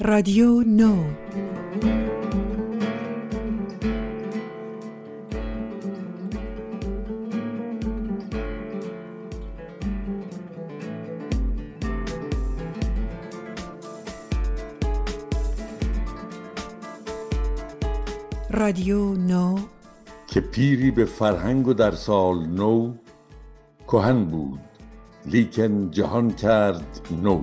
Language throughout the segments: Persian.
رادیو نو. رادیو نو. که پیری به فرهنگ و در سال نو کهن بود لیکن جهان کرد نو.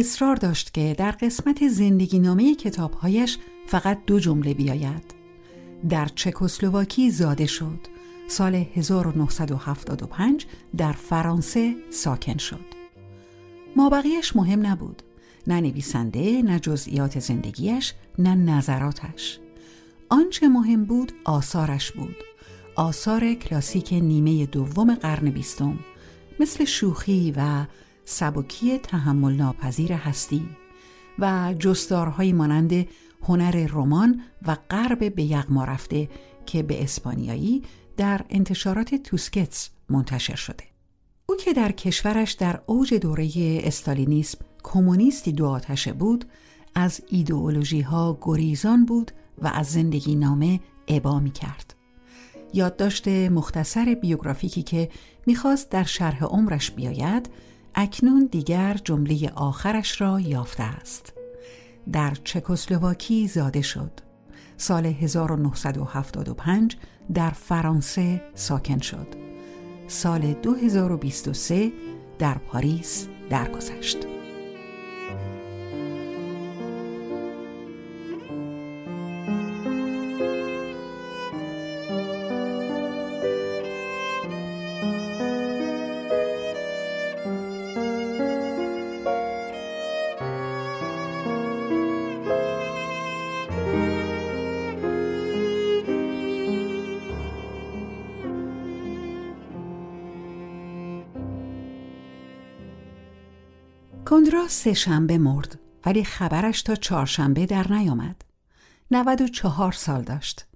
اصرار داشت که در قسمت زندگی نامه کتابهایش فقط دو جمله بیاید. در چکسلواکی زاده شد. سال 1975 در فرانسه ساکن شد. مابقیش مهم نبود. نه نویسنده نه جزئیات زندگیش نه نظراتش. آنچه مهم بود آثارش بود. آثار کلاسیک نیمه دوم قرن بیستم مثل شوخی و سبکی تحمل ناپذیر هستی و جستارهایی مانند هنر رمان و غرب به یغما رفته که به اسپانیایی در انتشارات توسکتس منتشر شده. او که در کشورش در اوج دوره استالینیسم کمونیستی دو آتشه بود، از ایدئولوژی ها گریزان بود و از زندگی نامه ابا می کرد. یادداشت مختصر بیوگرافیکی که می‌خواست در شرح عمرش بیاید اکنون دیگر جمله آخرش را یافته است. در چکسلواکی زاده شد. سال 1975 در فرانسه ساکن شد. سال 2023 در پاریس درگذشت. سه شنبه مرد ولی خبرش تا چهارشنبه در نیامد. 94 سال داشت.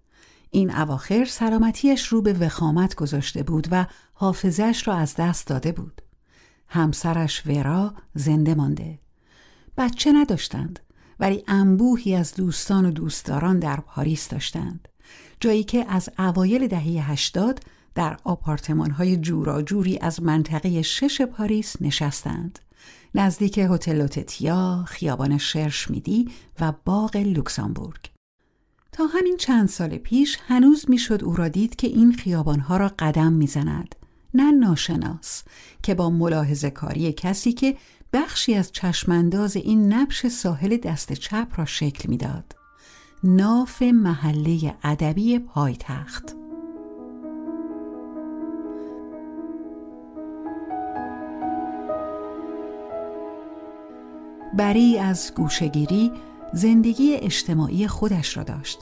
این اواخر سلامتیش رو به وخامت گذاشته بود و حافظش را از دست داده بود. همسرش ورا زنده مانده. بچه نداشتند ولی انبوهی از دوستان و دوستداران در پاریس داشتند. جایی که از اوایل دهه هشتاد در آپارتمان های جوراجوری از منطقه شش پاریس نشستند. نزدیک هتل لوتتیا، خیابان شرشمیدی و باغ لوکسامبورگ. تا همین چند سال پیش هنوز می‌شد او را دید که این خیابانها را قدم می‌زند نه ناشناس که با ملاحظه کاری کسی که بخشی از چشمانداز این نبش ساحل دست چپ را شکل می‌داد. ناف محله ادبی پایتخت بری از گوشگیری زندگی اجتماعی خودش را داشت.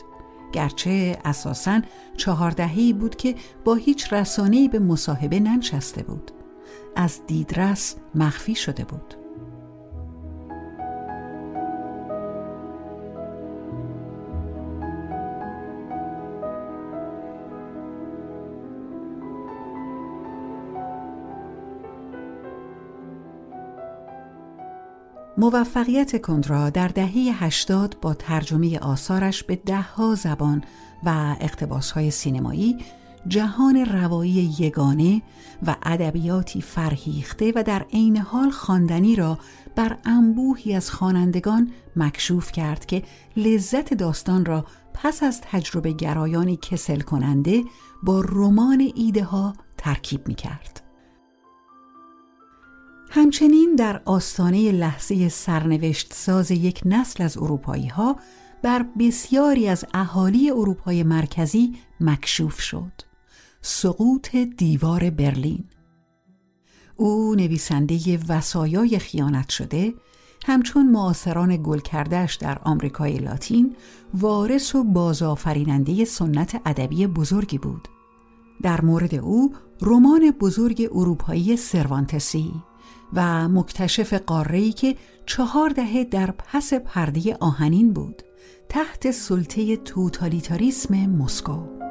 گرچه اساساً چهاردهی بود که با هیچ رسانه‌ای به مصاحبه ننشسته بود. از دیدرس مخفی شده بود. موفقیت کندرا در دهه 80 با ترجمه آثارش به دهها زبان و اقتباسهای سینمایی جهان روایی یگانه و ادبیاتی فرهیخته و در عین حال خواندنی را بر انبوهی از خوانندگان مکشوف کرد که لذت داستان را پس از تجربه گرایانی کسل کننده با رمان ایده ها ترکیب می کرد. همچنین در آستانه لحظه سرنوشت ساز یک نسل از اروپایی ها بر بسیاری از اهالی اروپای مرکزی مکشوف شد. سقوط دیوار برلین. او نویسنده وسایای خیانت شده همچون معاصران گل کردهش در آمریکای لاتین وارث و بازآفریننده سنت ادبی بزرگی بود. در مورد او رمان بزرگ اروپایی سروانتسی. و مکتشف قاره‌ای که چهار دهه در پس پرده آهنین بود تحت سلطه توتالیتاریسم مسکو.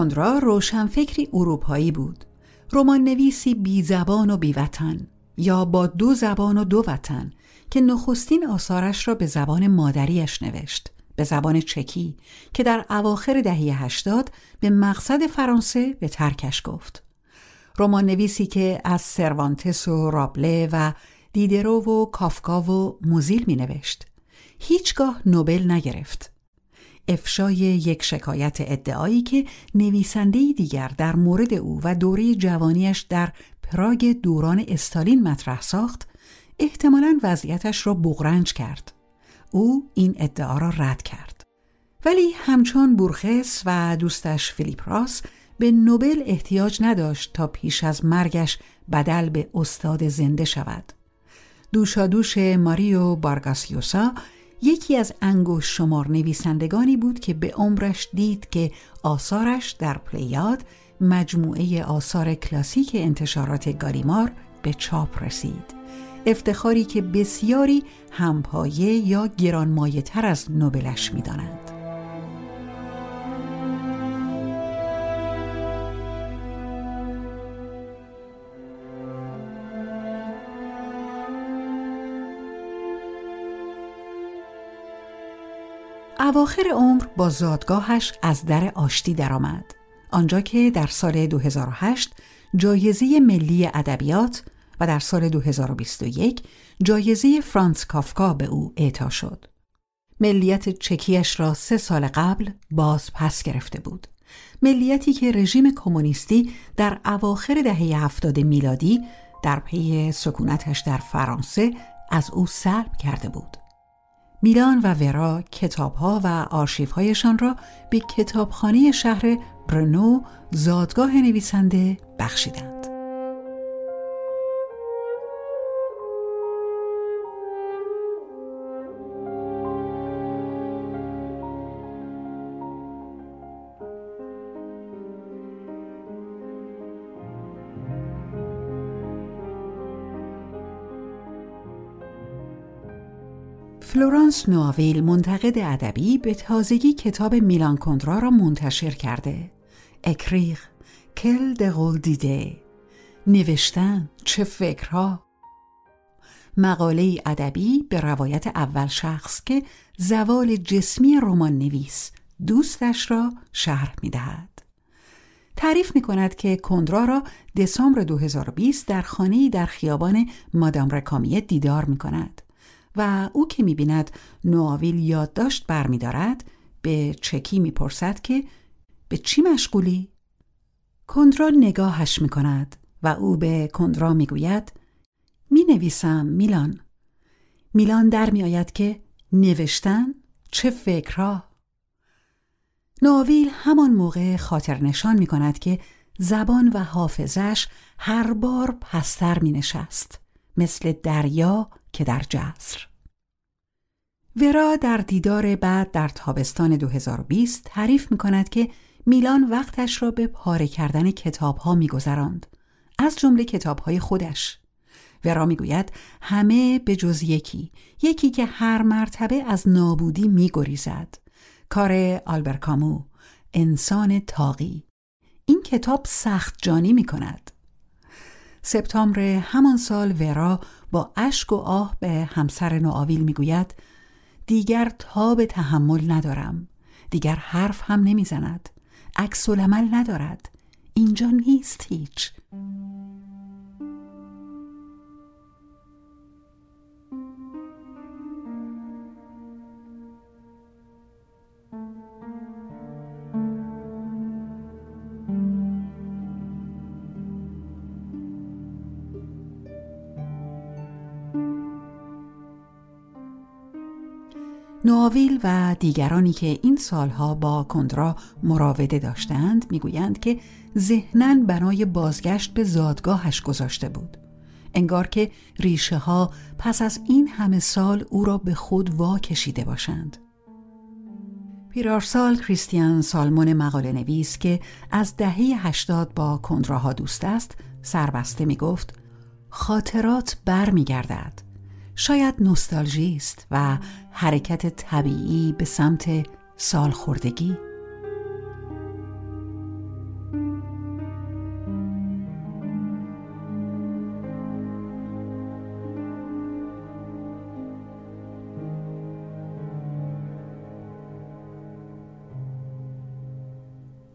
کندرا روشنفکری اروپایی بود. رمان نویسی بی زبان و بی وطن یا با دو زبان و دو وطن که نخستین آثارش را به زبان مادریش نوشت. به زبان چکی که در اواخر دهه هشتاد به مقصد فرانسه به ترکش گفت. رمان نویسی که از سروانتس و رابله و دیدرو و کافکا و موزیل می نوشت. هیچگاه نوبل نگرفت. افشای یک شکایت ادعایی که نویسنده دیگر در مورد او و دوره جوانیش در پراگ دوران استالین مطرح ساخت احتمالا وضعیتش را بغرنج کرد. او این ادعا را رد کرد. ولی همچون بورخس و دوستش فیلیپ راس به نوبل احتیاج نداشت تا پیش از مرگش بدل به استاد زنده شود. دوشادوش ماریو بارگاسیوسا یکی از انگوش شمار نویسندگانی بود که به عمرش دید که آثارش در پلیاد مجموعه آثار کلاسیک انتشارات گاریمار به چاپ رسید افتخاری که بسیاری همپایه یا گرانمایه تر از نوبلش می دانند. اواخر عمر با زادگاهش از در آشتی درآمد آنجا که در سال 2008 جایزه ملی ادبیات و در سال 2021 جایزه فرانس کافکا به او اعطا شد. ملیت چکیش را سه سال قبل باز پس گرفته بود. ملیتی که رژیم کمونیستی در اواخر دهه هفتاد میلادی در پی سکونتش در فرانسه از او سلب کرده بود. میلان و ورا کتابها و آرشیوهایشان را به کتابخانه شهر برنو زادگاه نویسنده بخشیدند. فلورانس نواویل منتقد ادبی به تازگی کتاب میلان کندرا را منتشر کرده اکریغ کل دقل دیده نوشتن چه فکرها مقاله ادبی به روایت اول شخص که زوال جسمی رمان نویس دوستش را شرح می دهد. تعریف می کند که کندرا را دسامبر 2020 در خانه در خیابان مادام رکامیه دیدار می کند. و او که می‌بیند نواویل یادداشت برمیدارد به چکی می‌پرسد که به چی مشغولی؟ کندرا نگاهش می‌کند و او به کندرا می‌گوید می نویسم میلان میلان در میآید که نوشتن چه فکرها ناویل همان موقع خاطر نشان می کند که زبان و حافظش هر بار پستر می نشست مثل دریا که در جسر ورا در دیدار بعد در تابستان 2020 تعریف می کند که میلان وقتش را به پاره کردن کتاب ها می گذراند. از جمله کتاب های خودش. ورا می گوید همه به جز یکی یکی که هر مرتبه از نابودی می گریزد. کار آلبرکامو انسان تاقی این کتاب سخت جانی می کند. سپتامبر همان سال ورا با اشک و آه به همسر نوآویل می‌گوید دیگر تاب تحمل ندارم. دیگر حرف هم نمی‌زند. عکس العمل ندارد. اینجا نیست هیچ. نوآویل و دیگرانی که این سالها با کندرا مراوده داشتند می‌گویند که ذهنن بنای بازگشت به زادگاهش گذاشته بود انگار که ریشه ها پس از این همه سال او را به خود وا کشیده باشند پیرارسال کریستیان سالمون مقاله نویس که از دهه هشتاد با کندراها دوست است سربسته می گفت خاطرات بر می گردد. شاید نوستالژی است و حرکت طبیعی به سمت سالخوردگی.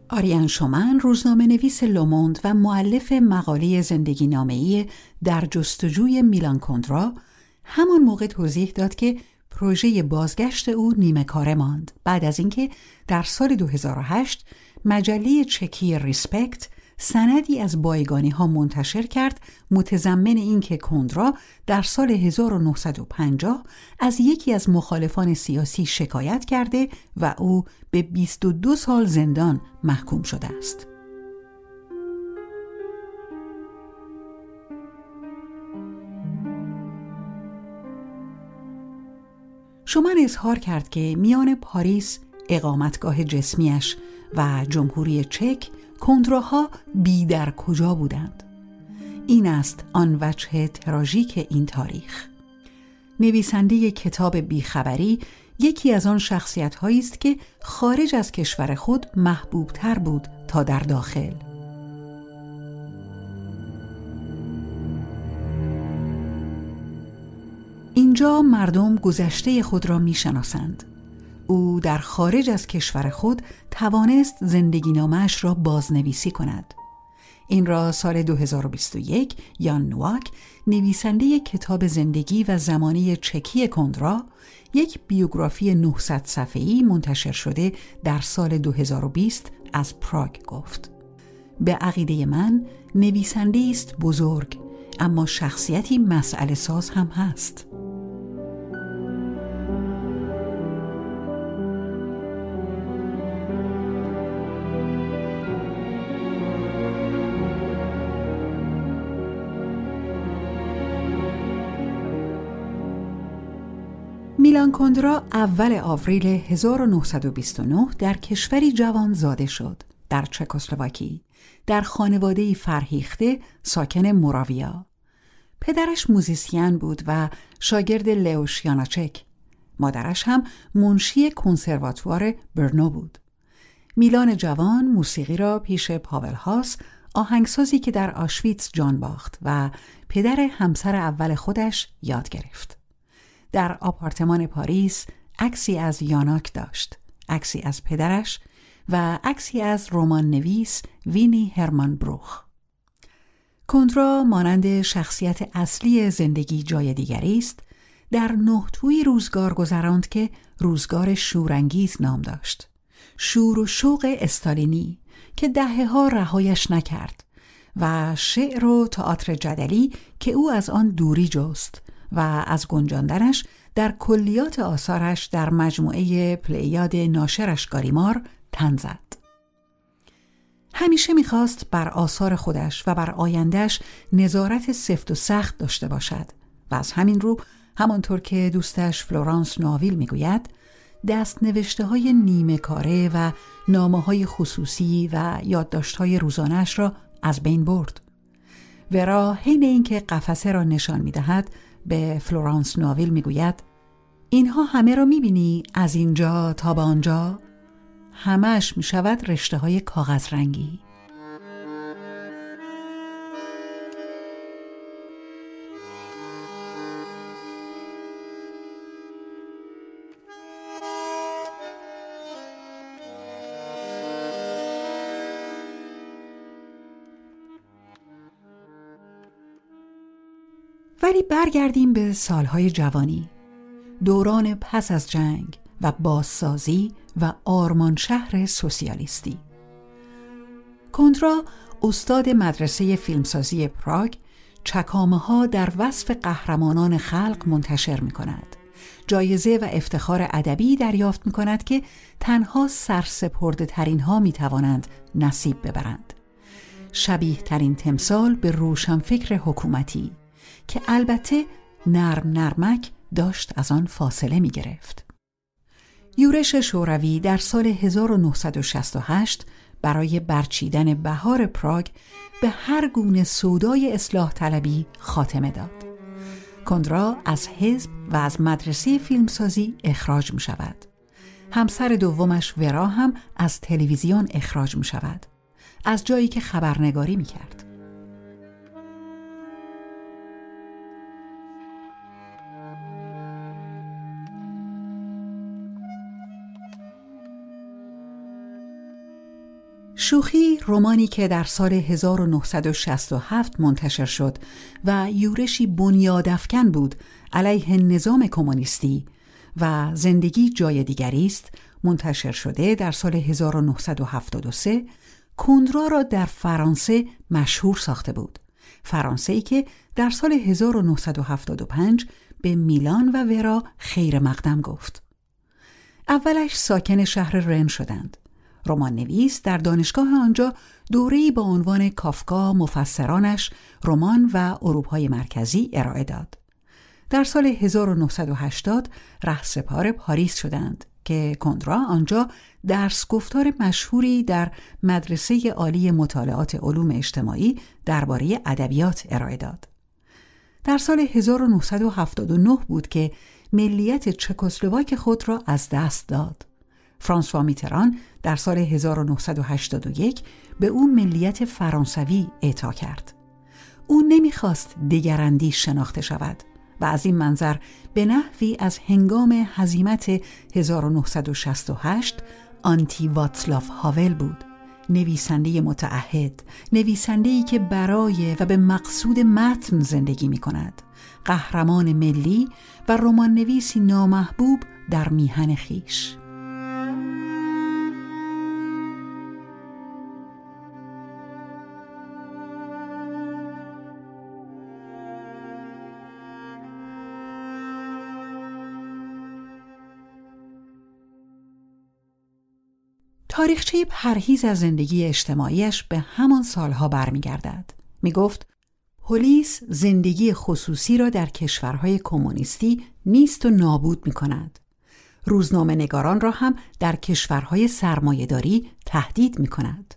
آریان شومن روزنامه نویس لوموند و معلف مقاله زندگی نامه‌ای در جستجوی میلان کندرا همان موقع توضیح داد که پروژه بازگشت او نیمه کاره ماند بعد از اینکه در سال 2008 مجله چکی ریسپکت سندی از بایگانی ها منتشر کرد متضمن اینکه کندرا در سال 1950 از یکی از مخالفان سیاسی شکایت کرده و او به 22 سال زندان محکوم شده است. شومن اظهار کرد که میان پاریس اقامتگاه جسمیش و جمهوری چک کندراها بی در کجا بودند. این است آن وجه تراژیک این تاریخ. نویسنده کتاب بیخبری یکی از آن شخصیت است که خارج از کشور خود محبوب تر بود تا در داخل. اینجا مردم گذشته خود را می‌شناسند. او در خارج از کشور خود توانست زندگی نامش را بازنویسی کند. این را سال 2021 یان نواک نویسنده کتاب زندگی و زمانی چکی کندرا یک بیوگرافی 900 صفحه‌ای منتشر شده در سال 2020 از پراگ گفت. به عقیده من نویسنده است بزرگ اما شخصیتی مسئله ساز هم هست. میلان کندرا اول آوریل 1929 در کشوری جوان زاده شد در چکسلواکی در خانواده فرهیخته ساکن موراویا. پدرش موزیسین بود و شاگرد لئوش یاناچک. مادرش هم منشی کنسرواتوار برنو بود. میلان جوان موسیقی را پیش پاول هاس آهنگسازی که در آشویتس جان باخت و پدر همسر اول خودش یاد گرفت. در آپارتمان پاریس عکسی از یاناک داشت. عکسی از پدرش و عکسی از رمان نویس وینی هرمان بروخ. کندرا مانند شخصیت اصلی زندگی جای دیگری است. در نه توی روزگار گذراند که روزگار شورانگیز نام داشت. شور و شوق استالینی که دهه ها رهایش نکرد و شعر و تئاتر جدلی که او از آن دوری جست. و از گنجاندنش در کلیات آثارش در مجموعه پلیاد ناشرش گاریمار تن زد. همیشه می‌خواست بر آثار خودش و بر آیندهش نظارت سفت و سخت داشته باشد و از همین رو همانطور که دوستش فلورانس ناویل می‌گوید دست نوشته های نیمه کاره و نامه های خصوصی و یادداشت های روزانش را از بین برد. ورا حین اینکه قفسه را نشان می‌دهد به فلورانس ناویل می‌گوید اینها همه را می‌بینی از اینجا تا به آنجا؟ همش می‌شود رشته های کاغذ رنگی. ولی برگردیم به سالهای جوانی. دوران پس از جنگ و بازسازی و آرمان شهر سوسیالیستی. کندرا استاد مدرسه فیلمسازی پراگ چکامه ها در وصف قهرمانان خلق منتشر می کند جایزه و افتخار ادبی دریافت می کند که تنها سرسپرده ترین ها می توانند نصیب ببرند. شبیه ترین تمثال به روشنفکر حکومتی که البته نرم نرمک داشت از آن فاصله می گرفت. یورش شوروی در سال 1968 برای برچیدن بهار پراگ به هر گونه سودای اصلاح طلبی خاتمه داد. کندرا از حزب و از مدرسه فیلمسازی اخراج می شود. همسر دومش ورا هم از تلویزیون اخراج می شود. از جایی که خبرنگاری می کرد. شوخی رمانی که در سال 1967 منتشر شد و یورشی بنیادفکن بود علیه نظام کمونیستی و زندگی جای دیگری است منتشر شده در سال 1973 کندرا را در فرانسه مشهور ساخته بود. فرانسه ای که در سال 1975 به میلان و ورا خیر مقدم گفت. اولش ساکن شهر رن شدند. رمان نویس در دانشگاه آنجا دوره‌ای با عنوان کافکا مفسرانش رمان و اروپای مرکزی ارائه داد. در سال 1980 رهسپار پاریس شدند که کندرا آنجا درس گفتار مشهوری در مدرسه عالی مطالعات علوم اجتماعی درباره ادبیات ارائه داد. در سال 1979 بود که ملیت چکسلواک خود را از دست داد. فرانسوا میتران در سال 1981 به او ملیت فرانسوی اعطا کرد. او نمی‌خواست دیگراندی شناخته شود و از این منظر به نحوی از هنگام هزیمت 1968 آنتی واتسلاف هاول بود. نویسنده متعهد نویسنده که برای و به مقصود متن زندگی می کند قهرمان ملی و رمان نویسی نامحبوب در میهن خیش. تاریخچه پرهیز از زندگی اجتماعیش به همان سالها برمیگردد. می گفت پلیس زندگی خصوصی را در کشورهای کمونیستی نیست و نابود می کند. روزنامه نگاران را هم در کشورهای سرمایهداری تهدید می کند.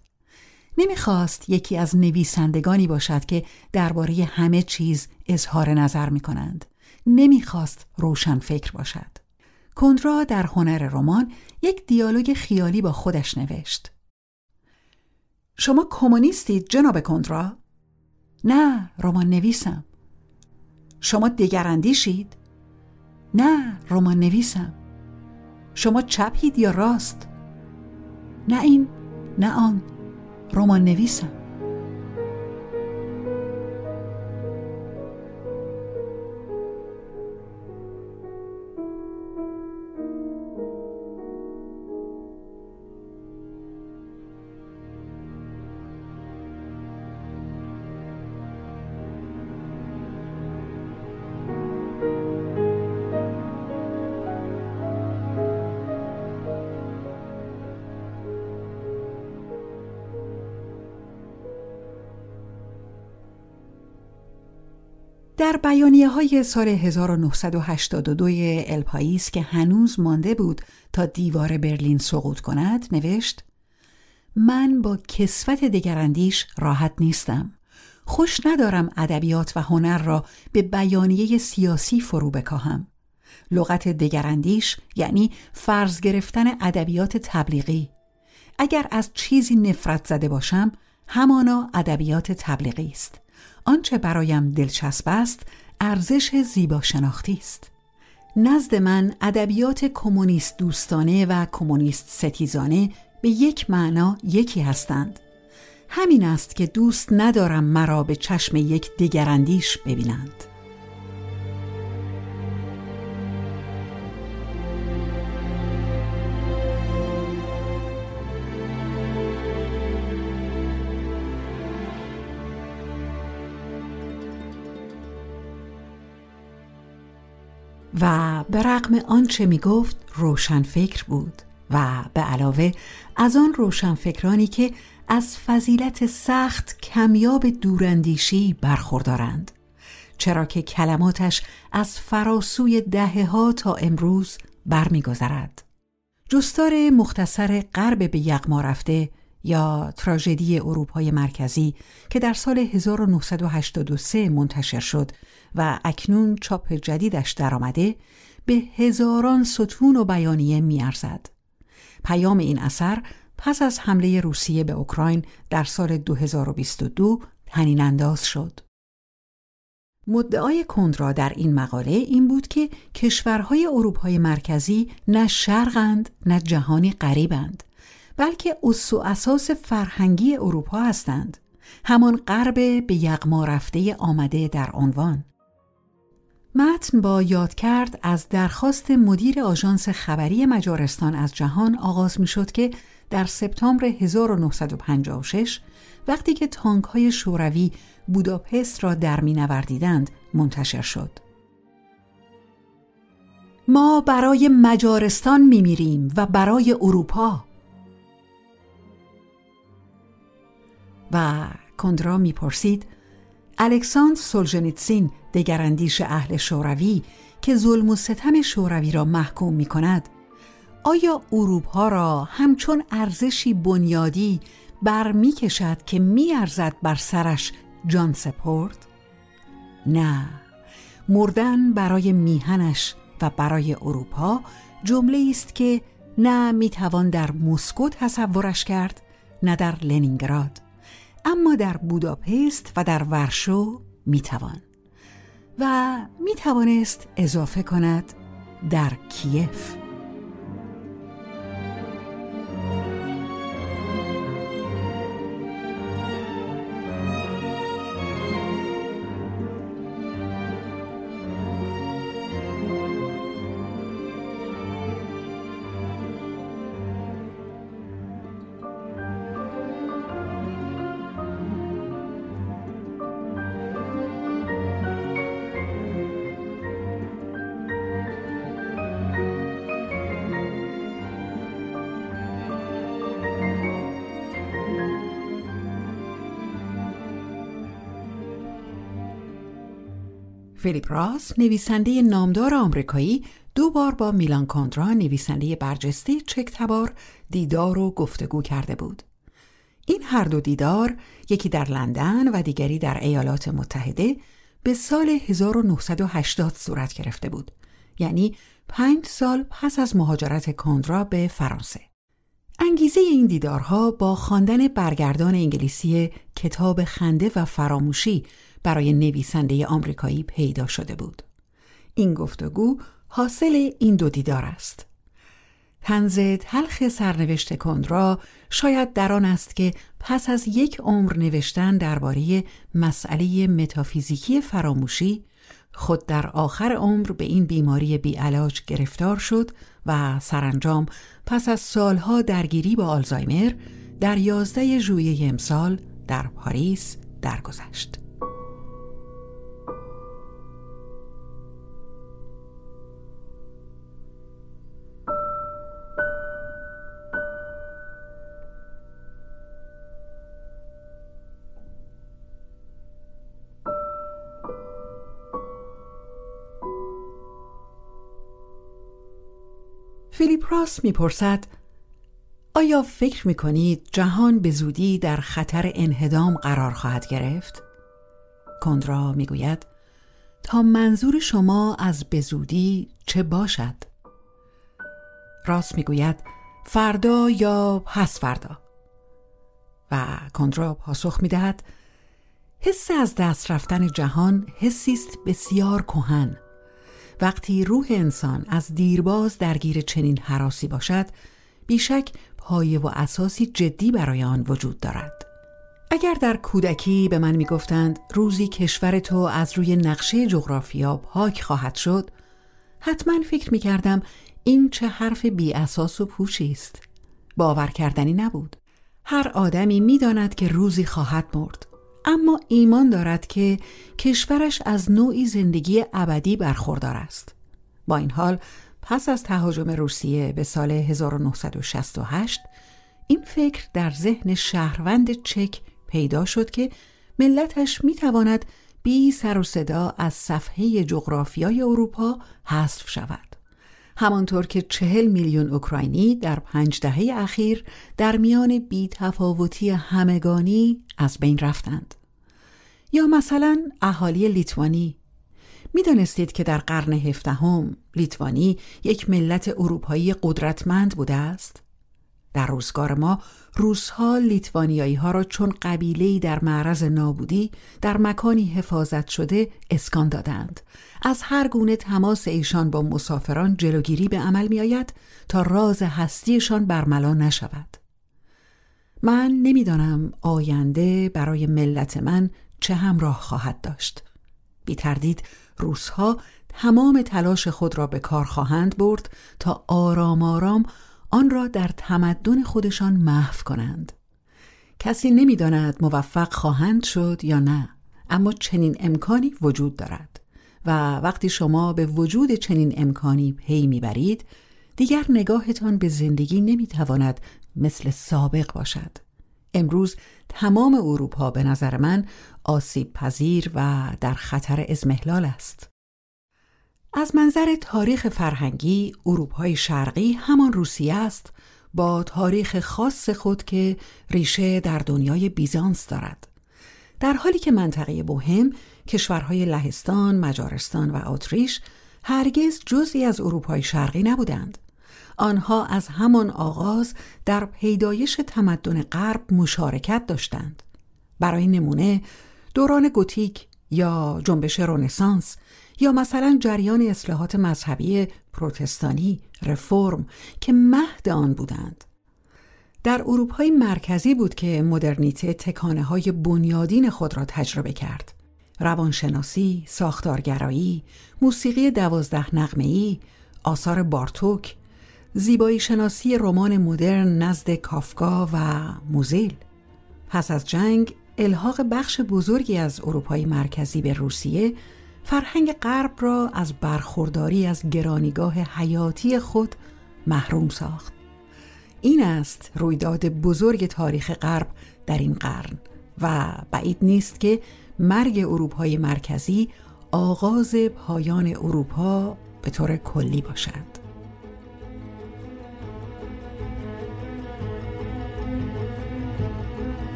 نمی‌خواست یکی از نویسندگانی باشد که درباره همه چیز اظهار نظر می کنند. نمی‌خواست روشن فکر باشد. کندرا در هنر رمان یک دیالوگ خیالی با خودش نوشت. شما کمونیستید جناب کندرا؟ نه رمان نویسم. شما دگراندیشید؟ نه رمان نویسم. شما چپید یا راست؟ نه این نه آن رمان نویسم. بیانیه های سال 1982 الپاییس که هنوز مانده بود تا دیوار برلین سقوط کند نوشت من با کسفت دگراندیش راحت نیستم. خوش ندارم ادبیات و هنر را به بیانیه سیاسی فرو بکاهم. لغت دگراندیش یعنی فرض گرفتن ادبیات تبلیغی. اگر از چیزی نفرت زده باشم همانا ادبیات تبلیغی است. آنچه برایم دلچسب است ارزش زیبا شناختی است. نزد من ادبیات کمونیست دوستانه و کمونیست ستیزانه به یک معنا یکی هستند. همین است که دوست ندارم مرا به چشم یک دگراندیش ببینند. و به رغم آنچه می گفت روشن فکر بود و به علاوه از آن روشنفکرانی که از فضیلت سخت کمیاب دوراندیشی برخوردارند چرا که کلماتش از فراسوی دهه ها تا امروز برمیگذرد. جستار مختصر غرب به یغما رفته یا تراژدی اروپای مرکزی که در سال 1983 منتشر شد و اکنون چاپ جدیدش درآمده به هزاران ستون و بیانیه میارزد. پیام این اثر پس از حمله روسیه به اوکراین در سال 2022 تنین انداز شد. مدعای کندرا در این مقاله این بود که کشورهای اروپای مرکزی نه شرقند نه جهانی غریبند بلکه اصو اساس فرهنگی اروپا هستند همان غرب به یغما رفته آمده در عنوان متن با یاد کرد از درخواست مدیر آژانس خبری مجارستان از جهان آغاز می شد که در سپتامبر 1956 وقتی که تانک های شوروی بوداپست را در می نوردیدند منتشر شد. ما برای مجارستان می میریم و برای اروپا و کندرا می‌پرسید الکساندر سولژنیتسین دگراندیش اهل شوروی که ظلم و ستم شوروی را محکوم می کند آیا اروپا را همچون ارزشی بنیادی بر می کشد که می ارزد بر سرش جان سپرد؟ نه مردن برای میهنش و برای اروپا جمله است که نه می‌توان در مسکو تصورش کرد نه در لنینگراد اما در بوداپست و در ورشو می‌توان. و می‌توانست اضافه کند در کیف. فیلیپ راس نویسنده نامدار آمریکایی دو بار با میلان کاندرا نویسنده برجسته چک تبار دیدار و گفتگو کرده بود. این هر دو دیدار یکی در لندن و دیگری در ایالات متحده به سال 1980 صورت گرفته بود. یعنی پنج سال پس از مهاجرت کاندرا به فرانسه. انگیزه این دیدارها با خواندن برگردان انگلیسی کتاب خنده و فراموشی برای نویسنده آمریکایی پیدا شده بود. این گفتگو حاصل این دو دیدار است. تنز تلخ سرنوشت کندرا شاید در آن است که پس از یک عمر نوشتن درباره مسئله متافیزیکی فراموشی خود در آخر عمر به این بیماری بیعلاج گرفتار شد و سرانجام پس از سالها درگیری با آلزایمر در یازده ژوئیه امسال در پاریس درگذشت. فیلیپ راس می‌پرسد آیا فکر می کنید جهان به زودی در خطر انهدام قرار خواهد گرفت؟ کندرا می‌گوید تا منظور شما از بزودی چه باشد؟ راست می‌گوید فردا یا پس فردا و کندرا پاسخ می‌دهد حس از دست رفتن جهان حسی است بسیار کهن وقتی روح انسان از دیرباز درگیر چنین حراسی باشد بیشک پایه و اساسی جدی برای آن وجود دارد. اگر در کودکی به من می‌گفتند روزی کشور تو از روی نقشه جغرافیا پاک خواهد شد. حتما فکر می کردم این چه حرف بی اساس و پوچی است. باور کردنی نبود. هر آدمی می‌داند که روزی خواهد مرد. اما ایمان دارد که کشورش از نوعی زندگی ابدی برخوردار است. با این حال پس از تهاجم روسیه به سال 1968 این فکر در ذهن شهروند چک پیدا شد که ملتش می‌تواند بی سر و صدا از صفحه جغرافیای اروپا حذف شود. همانطور که چهل میلیون اوکراینی در پنج دهه اخیر در میان بی تفاوتی همگانی از بین رفتند. یا مثلا اهالی لیتوانی. می‌دانستید که در قرن هفدهم لیتوانی یک ملت اروپایی قدرتمند بوده است؟ در روزگار ما روسها لیتوانیایی ها را چون قبیله‌ای در معرض نابودی در مکانی حفاظت شده اسکان دادند. از هر گونه تماس ایشان با مسافران جلوگیری به عمل می آید تا راز هستیشان برملا نشود. من نمی‌دانم آینده برای ملت من چه همراه خواهد داشت. بی تردید روسها تمام تلاش خود را به کار خواهند برد تا آرام آرام آن را در تمدن خودشان محو کنند. کسی نمی‌داند موفق خواهند شد یا نه اما چنین امکانی وجود دارد و وقتی شما به وجود چنین امکانی پی می‌برید دیگر نگاهتان به زندگی نمی‌تواند مثل سابق باشد. امروز تمام اروپا به نظر من آسیب پذیر و در خطر ازمهلال است. از منظر تاریخ فرهنگی اروپای شرقی همان روسیه است با تاریخ خاص خود که ریشه در دنیای بیزانس دارد. در حالی که منطقه بوهم کشورهای لهستان، مجارستان و اتریش هرگز جزی از اروپای شرقی نبودند. آنها از همان آغاز در پیدایش تمدن غرب مشارکت داشتند. برای نمونه دوران گوتیک یا جنبش رونسانس یا مثلا جریان اصلاحات مذهبی پروتستانی رفرم که مهد آن بودند. در اروپای مرکزی بود که مدرنیته تکانه های بنیادین خود را تجربه کرد. روانشناسی، ساختارگرایی، موسیقی دوازده نغمه‌ای، آثار بارتوک، زیبایی شناسی رمان مدرن نزد کافکا و موزیل. پس از جنگ الحاق بخش بزرگی از اروپای مرکزی به روسیه فرهنگ غرب را از برخورداری از گرانیگاه حیاتی خود محروم ساخت. این است رویداد بزرگ تاریخ غرب در این قرن و بعید نیست که مرگ اروپای مرکزی آغاز پایان اروپا به طور کلی باشد.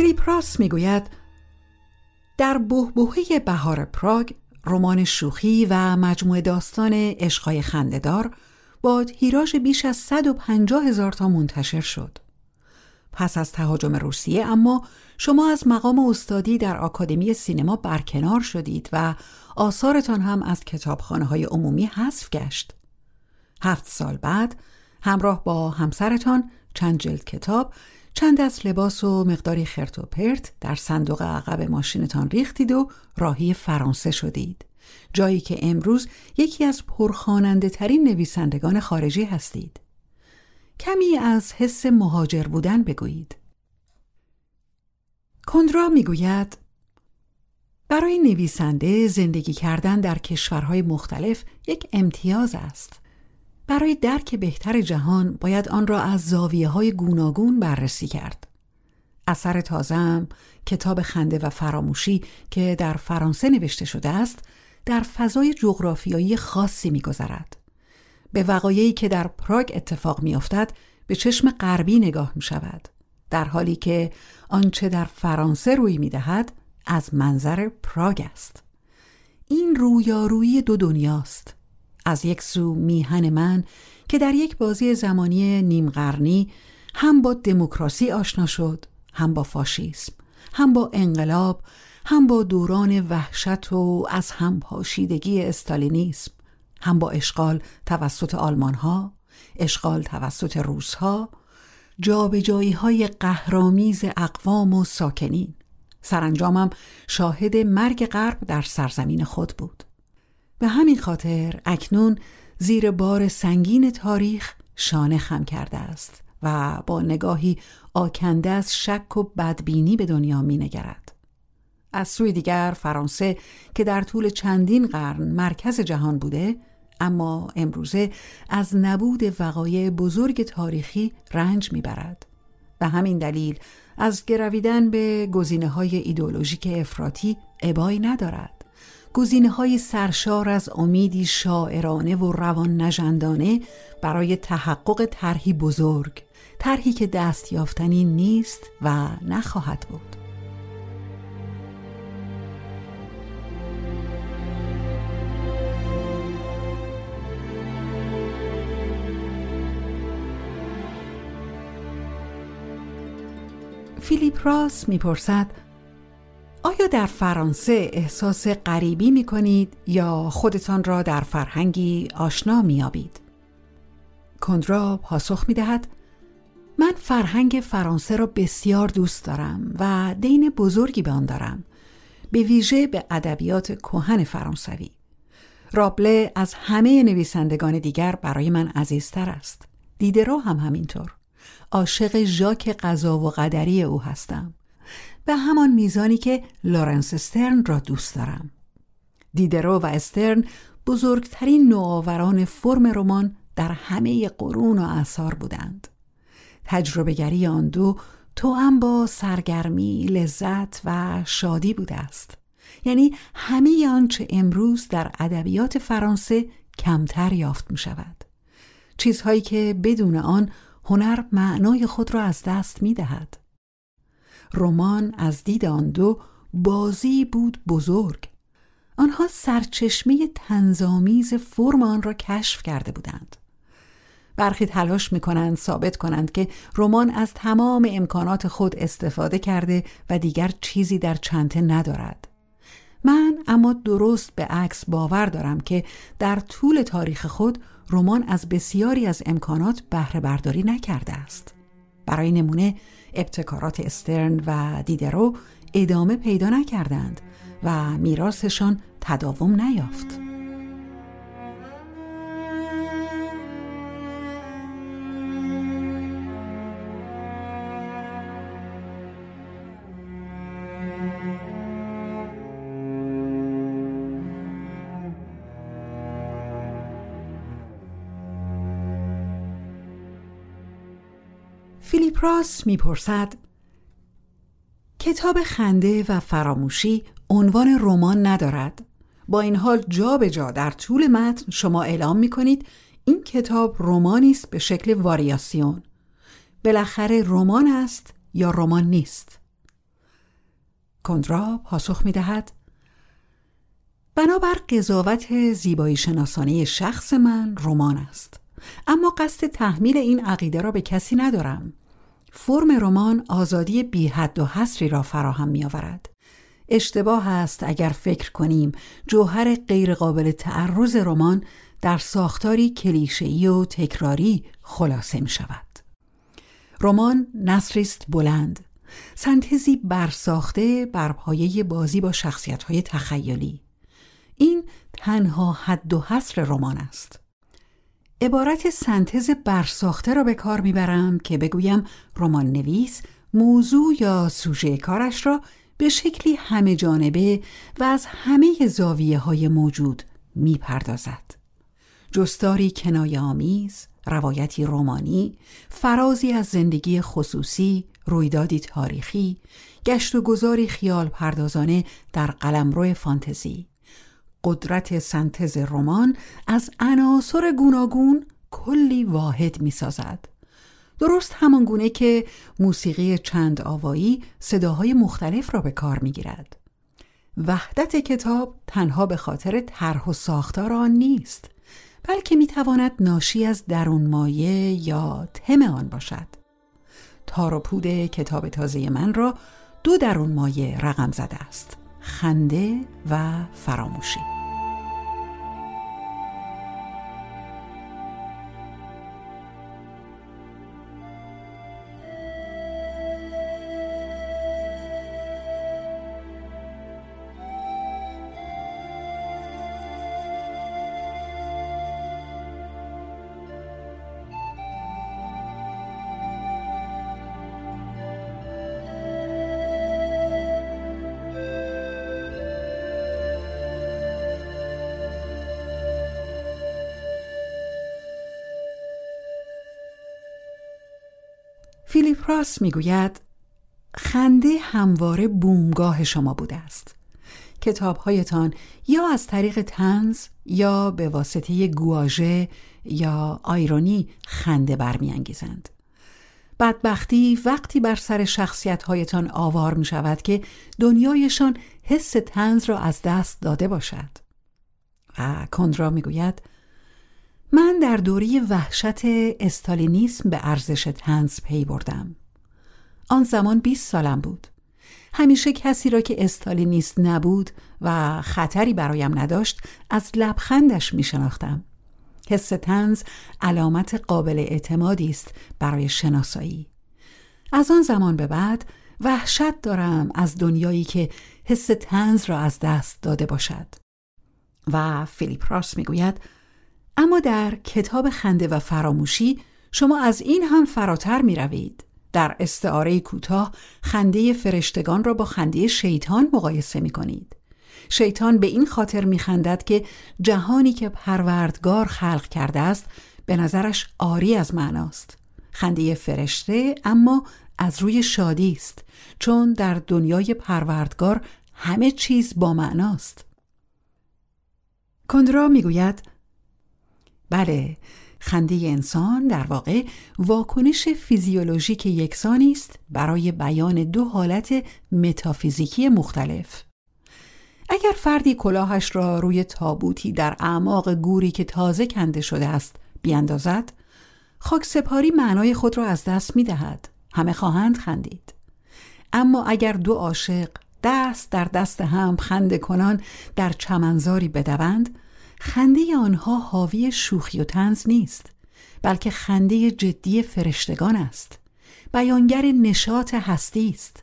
فیلیپ راس می‌گوید در بهبهه بهار پراگ رمان شوخی و مجموعه داستان عشقای خندهدار با تیراژ بیش از 150 هزار تا منتشر شد. پس از تهاجم روسیه اما شما از مقام استادی در آکادمی سینما برکنار شدید و آثارتان هم از کتابخانه های عمومی حذف گشت. هفت سال بعد همراه با همسرتان چند جلد کتاب چند از لباس و مقداری خرت و پرت در صندوق عقب ماشینتان ریختید و راهی فرانسه شدید. جایی که امروز یکی از پرخاننده ترین نویسندگان خارجی هستید. کمی از حس مهاجر بودن بگویید. کندرا می‌گوید برای نویسنده زندگی کردن در کشورهای مختلف یک امتیاز است. برای درک بهتر جهان باید آن را از زاویه های گوناگون بررسی کرد. اثر تازم کتاب خنده و فراموشی که در فرانسه نوشته شده است در فضای جغرافیایی خاصی میگذرد. به وقایعی که در پراگ اتفاق میافتد به چشم غربی نگاه می شود. در حالی که آنچه در فرانسه روی می دهد از منظر پراگ است. این رویارویی دو دنیاست. از یک سو میهن من که در یک بازی زمانی نیم قرنی هم با دموکراسی آشنا شد هم با فاشیسم هم با انقلاب هم با دوران وحشت و از هم پاشیدگی استالینیسم هم با اشغال توسط آلمان ها اشغال توسط روس ها جابجایی های قهرامیز اقوام و ساکنین. سرانجامم شاهد مرگ غرب در سرزمین خود بود. به همین خاطر اکنون زیر بار سنگین تاریخ شانه خم کرده است و با نگاهی آکنده از شک و بدبینی به دنیا می نگرد. از سوی دیگر فرانسه که در طول چندین قرن مرکز جهان بوده اما امروزه از نبود وقایع بزرگ تاریخی رنج می‌برد و همین دلیل از گرویدن به گزینه های ایدولوژیک افراطی ابایی ندارد گزینه های سرشار از امیدی شاعرانه و روان نجندانه برای تحقق طرحی بزرگ طرحی که دست یافتنی نیست و نخواهد بود. فیلیپ راس می‌پرسد آیا در فرانسه احساس غریبی می کنید یا خودتان را در فرهنگی آشنا می آبید؟ کندرا پاسخ می دهد من فرهنگ فرانسه را بسیار دوست دارم و دین بزرگی به آن دارم به ویژه به ادبیات کهن فرانسوی. رابله از همه نویسندگان دیگر برای من عزیزتر است. دیدرو هم همینطور. عاشق ژاک قضا و قدری او هستم. به همان میزانی که لورنس استرن را دوست دارم. دیدرو و استرن بزرگترین نوآوران فرم رمان در همه قرون و اعصار بودند. تجربهگری آن دو توأم با سرگرمی، لذت و شادی بوده است. یعنی همه آنچه امروز در ادبیات فرانسه کمتر یافت می شود چیزهایی که بدون آن هنر معنای خود را از دست می دهد. رمان از دید آن دو بازی بود بزرگ. آنها سرچشمه تنظامیز فرم آن را کشف کرده بودند. برخی تلاش می کنند ثابت کنند که رمان از تمام امکانات خود استفاده کرده و دیگر چیزی در چنته ندارد. من اما درست به عکس باور دارم که در طول تاریخ خود رمان از بسیاری از امکانات بهره برداری نکرده است. برای نمونه ابتکارات استرن و دیدرو ادامه پیدا نکردند و میراثشان تداوم نیافت. فیلیپ راس می‌پرسد کتاب خنده و فراموشی عنوان رمان ندارد. با این حال جا به جا در طول متن شما اعلام می کنید این کتاب رومانی است به شکل واریاسیون. بالاخره رمان است یا رمان نیست؟ کندرا پاسخ می دهد بنابر قضاوت زیبایی شناسانه شخص من رمان است. اما قصد تحمیل این عقیده را به کسی ندارم. فرم رمان آزادی بی حد و حصری را فراهم می آورد. اشتباه است اگر فکر کنیم جوهر غیرقابل تعرض رمان در ساختاری کلیشه‌ای و تکراری خلاصه می شود. رمان نصریست بلند سنتزی برساخته بر پایه بازی با شخصیت‌های تخیلی این تنها حد و حصر رمان است عبارت سنتز برساخته را به کار می‌برم که بگویم رمان نویس موضوع یا سوژه کارش را به شکلی همه جانبه و از همه زاویه های موجود می‌پردازد. جستاری کنایه آمیز، روایتی رومانی، فرازی از زندگی خصوصی، رویدادی تاریخی، گشت و گذاری خیال پردازانه در قلمرو فانتزی قدرت سنتز رمان از عناصر گوناگون کلی واحد می سازد. درست همان گونه که موسیقی چند آوایی صداهای مختلف را به کار می گیرد. وحدت کتاب تنها به خاطر طرح و ساختار آن نیست بلکه می تواند ناشی از درون مایه یا تم آن باشد تار و پود کتاب تازه من را دو درون مایه رقم زده است خنده و فراموشی. راس می‌گوید خنده همواره بومگاه شما بوده است. کتابهایتان یا از طریق تنز یا به واسطه گواژه یا آیرونی خنده برمیانگیزند. بدبختی وقتی بر سر شخصیت هایتان آوار می شود که دنیایشان حس تنز را از دست داده باشد. و کندرا می گوید من در دوری وحشت استالینیسم به ارزش تنز پی بردم. آن زمان 20 سالم بود. همیشه کسی را که استالینیست نبود و خطری برایم نداشت از لبخندش می شناختم حس تنز علامت قابل اعتمادی است برای شناسایی. از آن زمان به بعد وحشت دارم از دنیایی که حس تنز را از دست داده باشد. و فیلیپ راس می‌گوید اما در کتاب خنده و فراموشی شما از این هم فراتر می روید. در استعاره کوتاه خنده فرشتگان را با خنده شیطان مقایسه می کنید. شیطان به این خاطر میخندد که جهانی که پروردگار خلق کرده است به نظرش آری از معناست خنده فرشته اما از روی شادی است چون در دنیای پروردگار همه چیز با معناست کندرا می‌گوید بله خنده انسان در واقع واکنش فیزیولوژیک یکسانی است برای بیان دو حالت متافیزیکی مختلف اگر فردی کلاهش را روی تابوتی در اعماق گوری که تازه کنده شده است بیاندازد خاک سپاری معنای خود را از دست می دهد. همه خواهند خندید. اما اگر دو عاشق دست در دست هم خنده کنان در چمنزاری بدوند خنده آنها حاوی شوخی و تنز نیست بلکه خنده جدی فرشتگان است بیانگر نشاط هستی است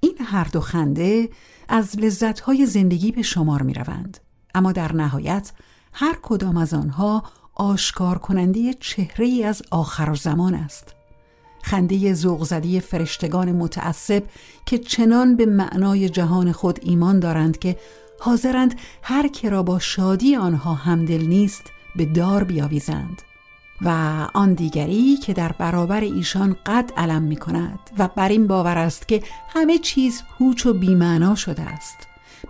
این هر دو خنده از لذتهای زندگی به شمار می روند. اما در نهایت هر کدام از آنها آشکار کننده چهره ای از آخر زمان است. خنده زوغزدی فرشتگان متعصب که چنان به معنای جهان خود ایمان دارند که حاضرند هر که را با شادی آنها همدل نیست به دار بیاویزند. و آن دیگری که در برابر ایشان قد علم می کند و بر این باور است که همه چیز هوچ و بیمعنا شده است.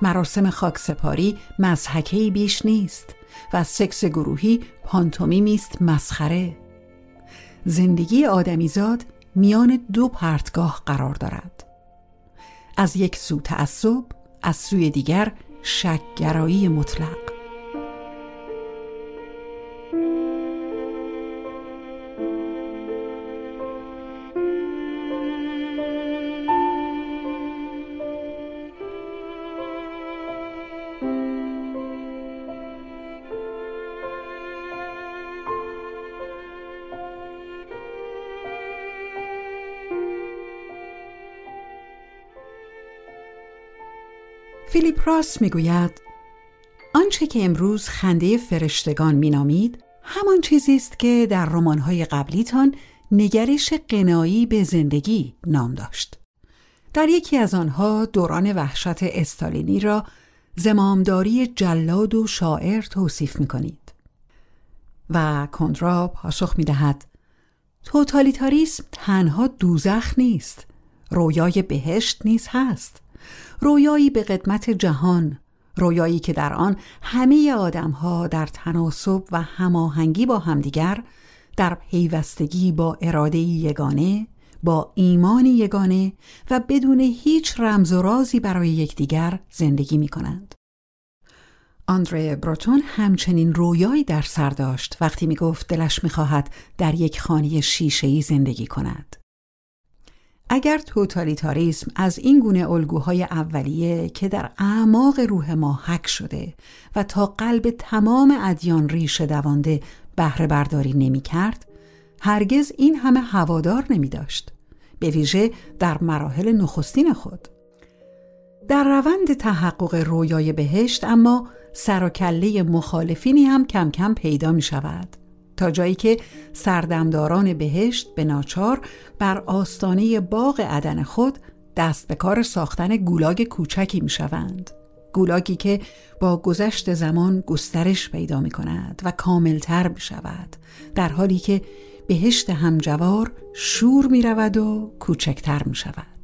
مراسم خاکسپاری مزحکهی بیش نیست و سکس گروهی پانتومیمی است مسخره. زندگی آدمیزاد میان دو پرتگاه قرار دارد. از یک سو تعصب از سوی دیگر شکگرایی مطلق. فیلیپ راس می‌گوید آنچه که امروز خنده فرشتگان مینامید همان چیزی است که در رمان‌های قبلیتان نگرش قنایی به زندگی نام داشت در یکی از آنها دوران وحشت استالینی را زمامداری جلاد و شاعر توصیف می کنید. و کندرا پاسخ می دهد توتالیتاریسم تنها دوزخ نیست رویای بهشت نیز هست رویایی به قدمت جهان رویایی که در آن همه آدمها در تناسب و هماهنگی با همدیگر در پیوستگی با اراده یگانه با ایمانی یگانه و بدون هیچ رمز و رازی برای یکدیگر زندگی می کنند. آندره بروتون همچنین رویایی در سر داشت وقتی می گفت دلش می خواهد در یک خانه شیشه‌ای زندگی کند. اگر توتالیتاریسم از این گونه الگوهای اولیه که در اعماق روح ما حک شده و تا قلب تمام ادیان ریشه دوانده بهره برداری نمی کرد، هرگز این همه هوادار نمی داشت. به ویژه در مراحل نخستین خود. در روند تحقق رویای بهشت اما سر و کله مخالفینی هم کم کم پیدا می شود. تا جایی که سردمداران بهشت به ناچار بر آستانه باغ عدن خود دست به کار ساختن گولاگ کوچکی می شوند. گولاگی که با گذشت زمان گسترش پیدا می کند و کاملتر می شود در حالی که بهشت همجوار شور می رود و کوچکتر می شود.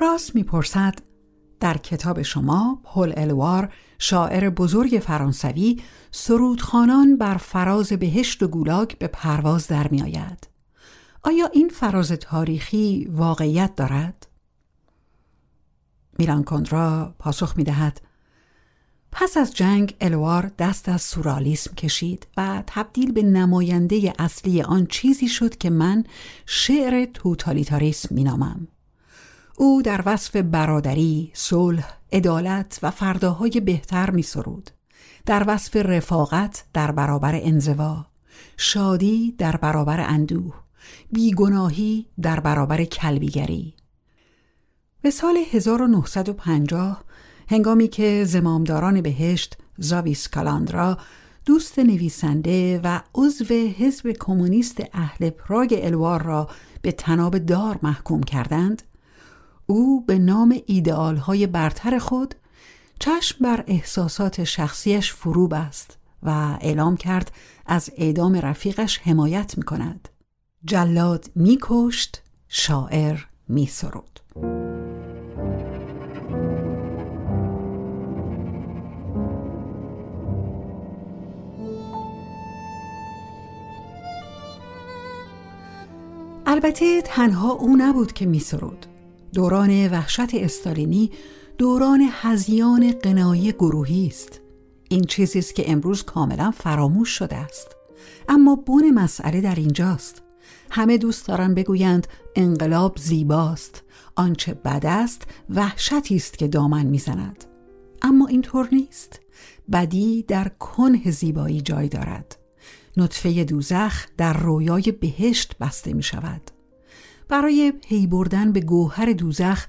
راس می‌پرسد در کتاب شما پل الوار شاعر بزرگ فرانسوی سرودخانان بر فراز بهشت و گولاگ به پرواز در می آید. آیا این فراز تاریخی واقعیت دارد؟ میلان کندرا پاسخ می دهد پس از جنگ الوار دست از سورالیسم کشید و تبدیل به نماینده اصلی آن چیزی شد که من شعر توتالیتاریسم می نامم. او در وصف برادری، صلح، عدالت و فرداهای بهتر می سرود. در وصف رفاقت در برابر انزوا، شادی در برابر اندوه، بیگناهی در برابر کلبیگری. به سال 1950 هنگامی که زمامداران بهشت زاویس کالاندرا دوست نویسنده و عضو حزب کمونیست اهل پراگ الوار را به تناب دار محکوم کردند او به نام ایدئال های برتر خود چشم بر احساسات شخصیش فرو بست و اعلام کرد از اعدام رفیقش حمایت می کند. جلاد می کشت، شاعر می سرود. البته تنها او نبود که می سرود. دوران وحشت استالینی دوران هزیان قنایی گروهی است. این چیزی است که امروز کاملا فراموش شده است. اما بون مسئله در اینجاست. همه دوست دارن بگویند انقلاب زیباست. آنچه بد است وحشتی است که دامن می‌زند. اما اینطور نیست. بدی در کنه زیبایی جای دارد. نطفه دوزخ در رویای بهشت بسته می شود برای پی بردن به گوهر دوزخ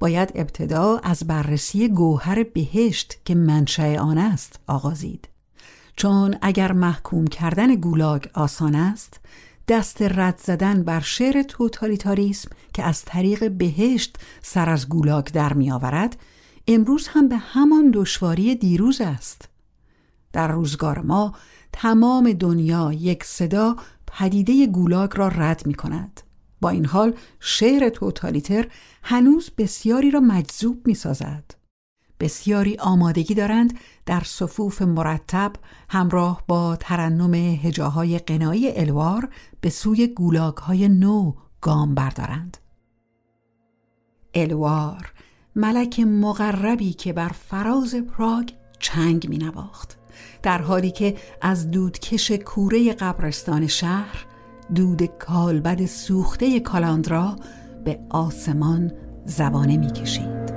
باید ابتدا از بررسی گوهر بهشت که منشأ آن است آغازید. چون اگر محکوم کردن گولاگ آسان است دست رد زدن بر شعر توتالیتاریسم که از طریق بهشت سر از گولاگ در می آورد امروز هم به همان دشواری دیروز است. در روزگار ما تمام دنیا یک صدا پدیده گولاگ را رد می کند. با این حال شعر توتالیتر هنوز بسیاری را مجذوب می سازد. بسیاری آمادگی دارند در صفوف مرتب همراه با ترنم هجاهای قنایی الوار به سوی گولاگ های نو گام بردارند. الوار ملک مقربی که بر فراز پراگ چنگ می نواخت. در حالی که از دودکش کوره قبرستان شهر دود کالبد سوخته کالاندرا به آسمان زبانه می‌کشید.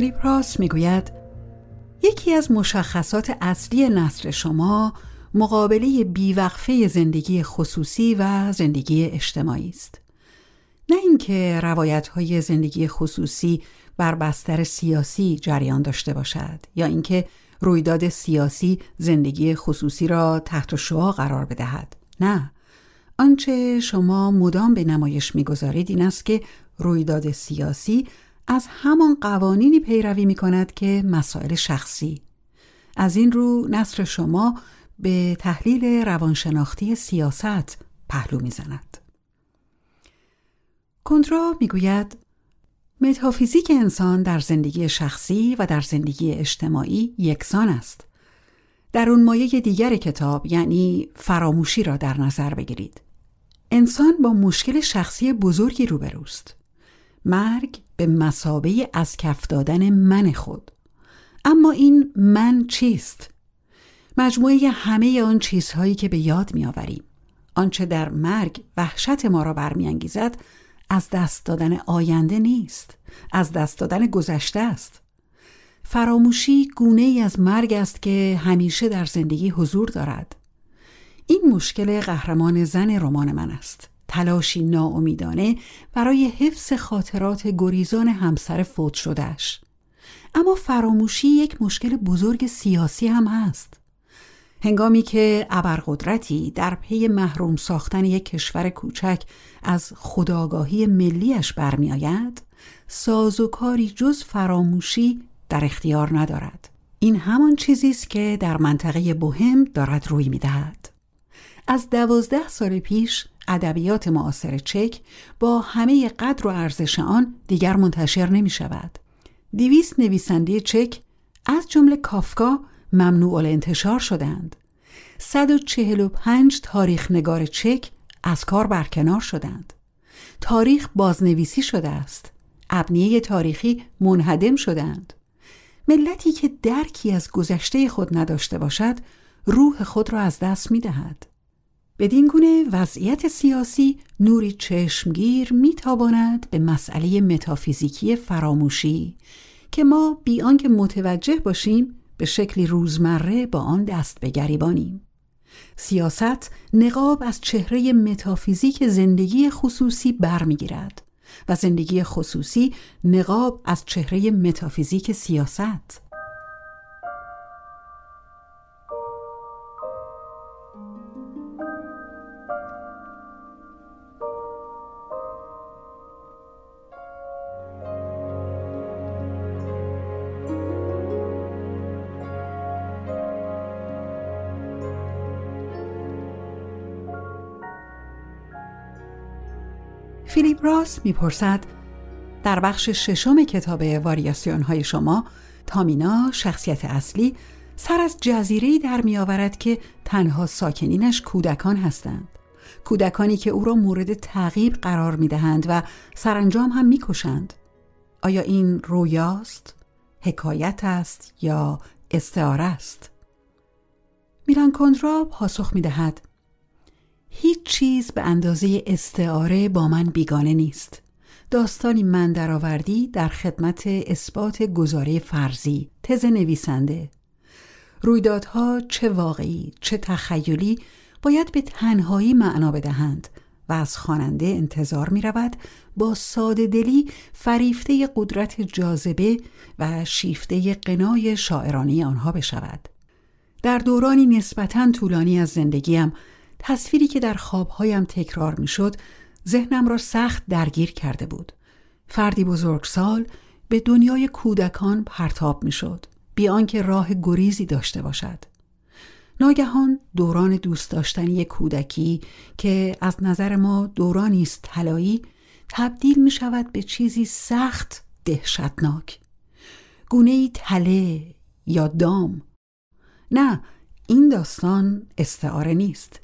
فیلیپ راس می‌گوید یکی از مشخصات اصلی نصر شما مقابله بیوقفه زندگی خصوصی و زندگی اجتماعی است. نه اینکه روایت های زندگی خصوصی بر بستر سیاسی جریان داشته باشد یا اینکه رویداد سیاسی زندگی خصوصی را تحت شعا قرار بدهد. نه آنچه شما مدام به نمایش می‌گذارید این است که رویداد سیاسی از همان قوانینی پیروی می کند که مسائل شخصی از این رو نصر شما به تحلیل روانشناختی سیاست پهلو می‌زند. کندرا می‌گوید متافیزیک انسان در زندگی شخصی و در زندگی اجتماعی یکسان است. در اون مایه دیگر کتاب یعنی فراموشی را در نظر بگیرید. انسان با مشکل شخصی بزرگی روبروست. مرگ به مسابه از کف دادن من خود. اما این من چیست؟ مجموعه همه آن چیزهایی که به یاد میآوریم. آنچه در مرگ وحشت ما را برمیانگیزد از دست دادن آینده نیست. از دست دادن گذشته است. فراموشی گونه ای از مرگ است که همیشه در زندگی حضور دارد. این مشکل قهرمان زن رمان من است. تلاشی ناامیدانه برای حفظ خاطرات گریزان همسر فوت شدهش اما فراموشی یک مشکل بزرگ سیاسی هم هست. هنگامی که ابرقدرتی در پی محروم ساختن یک کشور کوچک از خداگاهی ملیش برمیآید ساز و کاری جز فراموشی در اختیار ندارد. این همان چیزی است که در منطقه بوهم دارد روی می‌دهد. از دوازده سال پیش ادبیات معاصر چک با همه قدر و ارزش آن دیگر منتشر نمی شود. دیویست نویسنده چک از جمله کافکا ممنوع الانتشار شدند. 145 تاریخ نگار چک از کار برکنار شدند. تاریخ بازنویسی شده است. ابنیه تاریخی منهدم شدند. ملتی که درکی از گذشته خود نداشته باشد روح خود را از دست می دهد. بدین گونه وضعیت سیاسی نوری چشمگیر میتاباند به مسئله متافیزیکی فراموشی که ما بی آنکه متوجه باشیم به شکلی روزمره با آن دست بگریبانیم. سیاست نقاب از چهره متافیزیک زندگی خصوصی برمیگیرد و زندگی خصوصی نقاب از چهره متافیزیک سیاست. فیلیپ راس می‌پرسد در بخش ششم کتاب واریاسیون های شما تامینا شخصیت اصلی سر از جزیره در میآورد که تنها ساکنینش کودکان هستند. کودکانی که او را مورد تعقیب قرار می دهند و سرانجام هم می‌کشند. آیا این رویاست حکایت است یا استعاره است؟ میلان کندرا پاسخ می دهد هیچ چیز به اندازه استعاره با من بیگانه نیست. داستانی من درآوردی در خدمت اثبات گزاره فرضی تز نویسنده. رویدادها چه واقعی چه تخیلی باید به تنهایی معنا بدهند و از خواننده انتظار می رود با ساده دلی فریفته قدرت جاذبه و شیفته قنای شاعرانی آنها بشود. در دورانی نسبتا طولانی از زندگیم تصویری که در خوابهایم تکرار می‌شد ذهنم را سخت درگیر کرده بود. فردی بزرگسال به دنیای کودکان پرتاب می‌شد. بی آنکه راه گریزی داشته باشد. ناگهان دوران دوست داشتنی کودکی که از نظر ما دورانی است طلایی تبدیل می شود به چیزی سخت دهشتناک. گونه ای تله یا دام. نه این داستان استعاره نیست.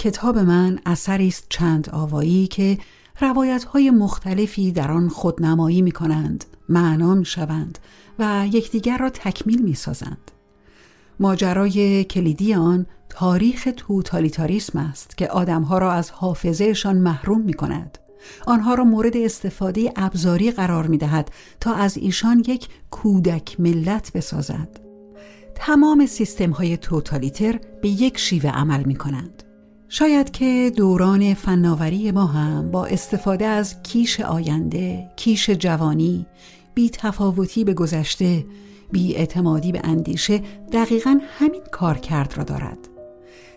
کتاب من اثری است چند آوایی که روایت های مختلفی در آن خودنمایی می کنند، معنا می شوند و یکدیگر را تکمیل می سازند. ماجرای کلیدی آن تاریخ توتالیتاریسم است که آدمها را از حافظهشان محروم می کند. آنها را مورد استفاده ابزاری قرار می دهد تا از ایشان یک کودک ملت بسازد. تمام سیستم های توتالیتر به یک شیوه عمل می کنند. شاید که دوران فناوری ما هم با استفاده از کیش آینده، کیش جوانی، بی تفاوتی به گذشته، بی اعتمادی به اندیشه دقیقا همین کار کرد را دارد.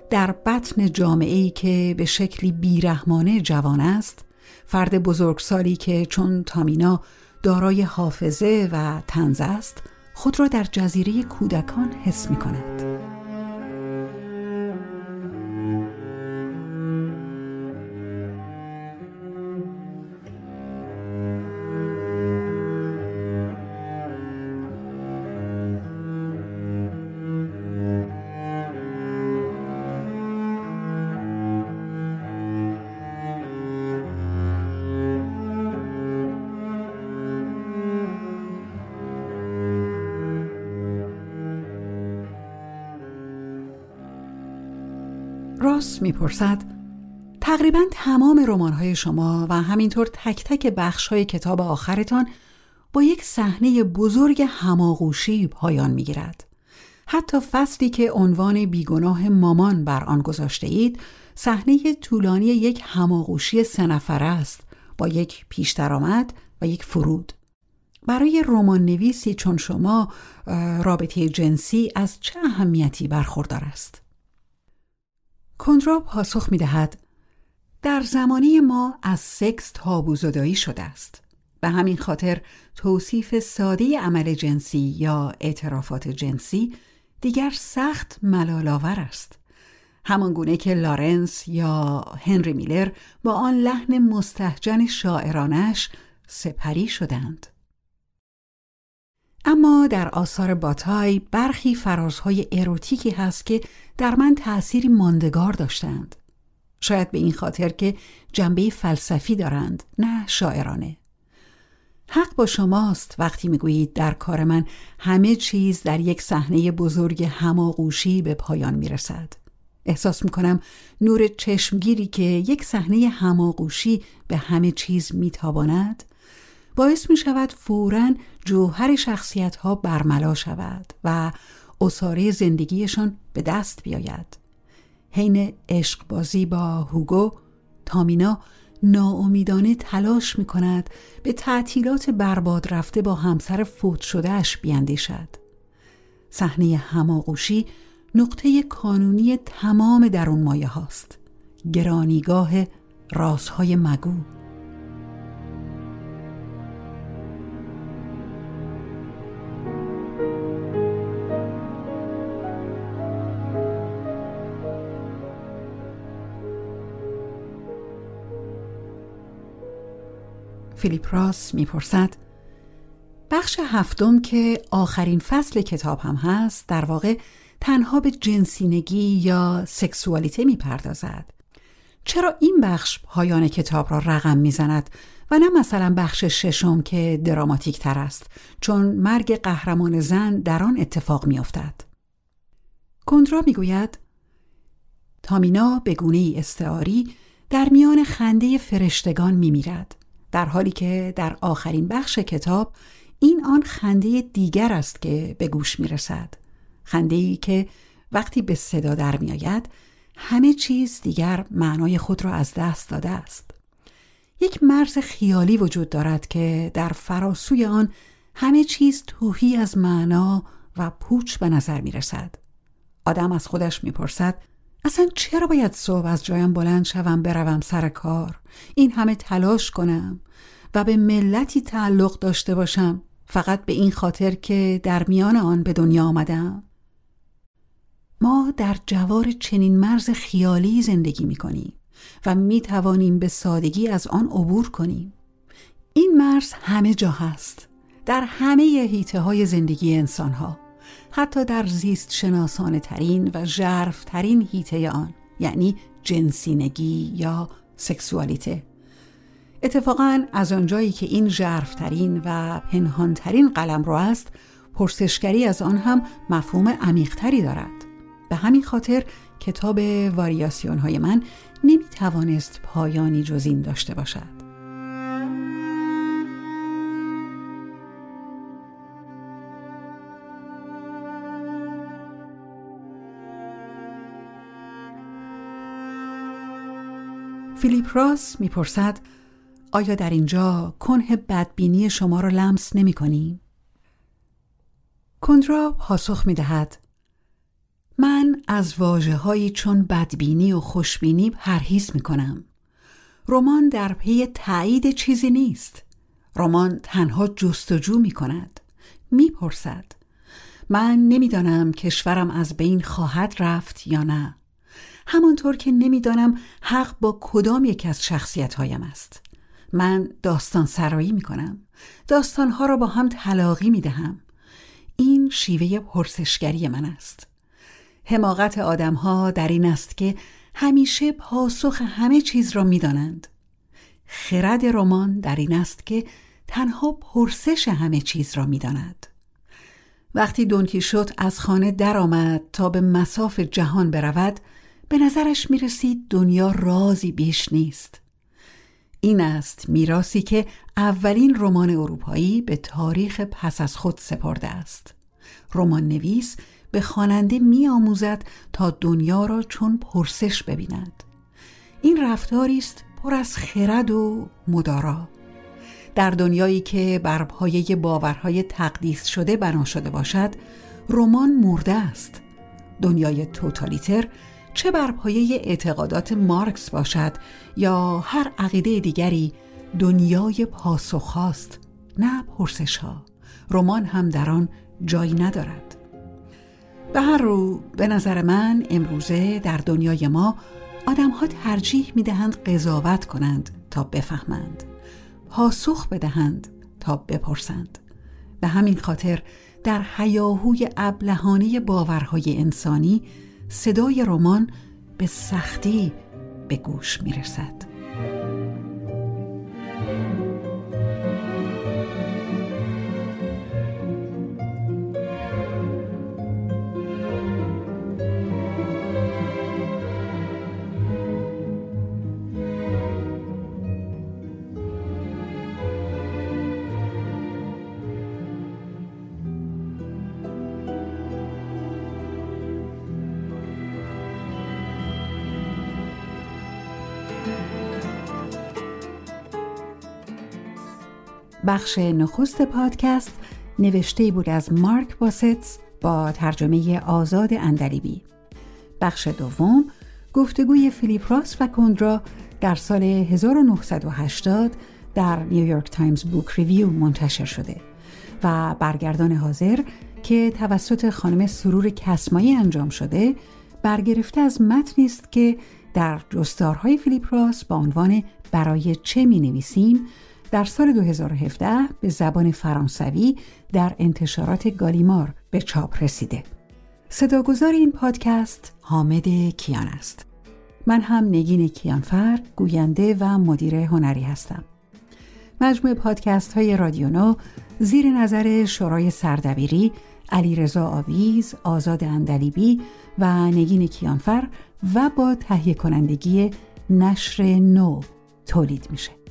در بطن جامعه ای که به شکلی بیرحمانه جوان است، فرد بزرگسالی که چون تامینا دارای حافظه و تنز است، خود را در جزیره کودکان حس می کند. می‌پرسد تقریبا تمام رمان‌های شما و همینطور تک تک بخش‌های کتاب آخرتان با یک صحنه بزرگ هماغوشی پایان می‌گیرد. حتی فصلی که عنوان بیگناه مامان بر آن گذاشته اید صحنه طولانی یک هماغوشی سه نفره است با یک پیش درآمد و یک فرود برای رمان نویسی چون شما رابطه جنسی از چه اهمیتی برخوردار است؟ کندرا پاسخ می دهد در زمانی ما از سکس تابو زدایی شده است. به همین خاطر توصیف ساده عمل جنسی یا اعترافات جنسی دیگر سخت ملالاور است. همان گونه که لارنس یا هنری میلر با آن لحن مستهجن شاعرانش سپری شدند. اما در آثار باتای برخی فرازهای اروتیکی هست که در من تأثیری ماندگار داشتند. شاید به این خاطر که جنبه فلسفی دارند نه شاعرانه. حق با شماست وقتی می‌گویید در کار من همه چیز در یک صحنه بزرگ هماغوشی به پایان می‌رسد. احساس می‌کنم نور چشمگیری که یک صحنه هماغوشی به همه چیز میتاباند باعث می شود فورا جوهر شخصیت ها برملا شود و اصاره زندگیشان به دست بیاید. حین عشق بازی با هوگو تامینا ناامیدانه تلاش می کند به تعطیلات برباد رفته با همسر فوت شدهش بیندیشد. صحنه هماغوشی نقطه کانونی تمام درون مایه هاست گرانیگاه رازهای مگو. فیلیپ راس می‌پرسد بخش هفتم که آخرین فصل کتاب هم هست در واقع تنها به جنسینگی یا سکسوالیته می‌پردازد. چرا این بخش پایان کتاب را رقم می‌زند و نه مثلا بخش ششم که دراماتیک تر است چون مرگ قهرمان زن در آن اتفاق میافتد؟ کندرا می‌گوید تامینا به گونه استعاری در میان خنده فرشتگان میمیرد. در حالی که در آخرین بخش کتاب این آن خنده دیگر است که به گوش می رسد. خنده ای که وقتی به صدا در می آید همه چیز دیگر معنای خود را از دست داده است. یک مرز خیالی وجود دارد که در فراسوی آن همه چیز توهی از معنا و پوچ به نظر می رسد. آدم از خودش می پرسد اصلا چرا باید صبح از جایم بلند شوم بروم سر کار؟ این همه تلاش کنم و به ملتی تعلق داشته باشم. فقط به این خاطر که در میان آن به دنیا آمدم. ما در جوار چنین مرز خیالی زندگی می کنیم و می توانیم به سادگی از آن عبور کنیم. این مرز همه جا هست. در همه هیته های زندگی انسان ها حتی در زیست شناسانه ترین و جرف ترین هیته آن یعنی جنسینگی یا سکسوالیته. اتفاقا از آنجایی که این جرفترین و پنهانترین قلم رو است پرسشگری از آن هم مفهوم عمیقتری دارد. به همین خاطر کتاب واریاسیون های من نمی توانست پایانی جز این داشته باشد. فیلیپ راس می‌پرسد آیا در اینجا کنه بدبینی شما را لمس نمی کنی؟ کندرا پاسخ می دهد من از واجه هایی چون بدبینی و خوشبینی پرهیز می کنم. رمان در پی تایید چیزی نیست. رمان تنها جستجو می کند. می پرسد. من نمی‌دانم کشورم از بین خواهد رفت یا نه. همانطور که نمی‌دانم حق با کدام یک از شخصیت هایم است. من داستان سرایی می کنم. داستانها را با هم تلاقی می دهم. این شیوه پرسشگری من است. حماقت آدمها در این است که همیشه پاسخ همه چیز را می دانند. خرد رمان در این است که تنها پرسش همه چیز را می داند. وقتی دونکی شد از خانه درآمد تا به مساف جهان برود به نظرش می رسید دنیا رازی بیش نیست. این است میراسی که اولین رمان اروپایی به تاریخ پس از خود سپرده است. رمان نویس به خواننده می آموزد تا دنیا را چون پرسش ببیند. این رفتاری است پر از خرد و مدارا. در دنیایی که بر پایه باورهای تقدیس شده بنا شده باشد رمان مرده است. دنیای توتالیتر چه بر پایه اعتقادات مارکس باشد یا هر عقیده دیگری دنیای پاسخ است نه پرسش ها. رمان هم در آن جایی ندارد. به هر رو به نظر من امروزه در دنیای ما آدم ها ترجیح می دهند قضاوت کنند تا بفهمند. پاسخ بدهند تا بپرسند. به همین خاطر در حیاهوی ابلهانه باورهای انسانی صدای رمان به سختی به گوش می رسد. بخش نخست پادکست نوشته بود از مارک باستس با ترجمه آزاد اندلیبی بخش دوم گفتگوی فیلیپ راس و کوندرا در سال 1980 در نیویورک تایمز بوک ریویو منتشر شده و برگردان حاضر که توسط خانم سرور کسمایی انجام شده برگرفته از متنی است که در جستارهای فیلیپ راس با عنوان برای چه می نویسیم؟ در سال 2017 به زبان فرانسوی در انتشارات گالیمار به چاپ رسیده. صداگذار این پادکست حامد کیان است. من هم نگین کیانفر گوینده و مدیر هنری هستم. مجموع پادکست های رادیونو زیر نظر شورای سردبیری رضا آویز، آزاد اندلیبی و نگین کیانفر و با تهیه کنندگی نشر نو تولید میشه.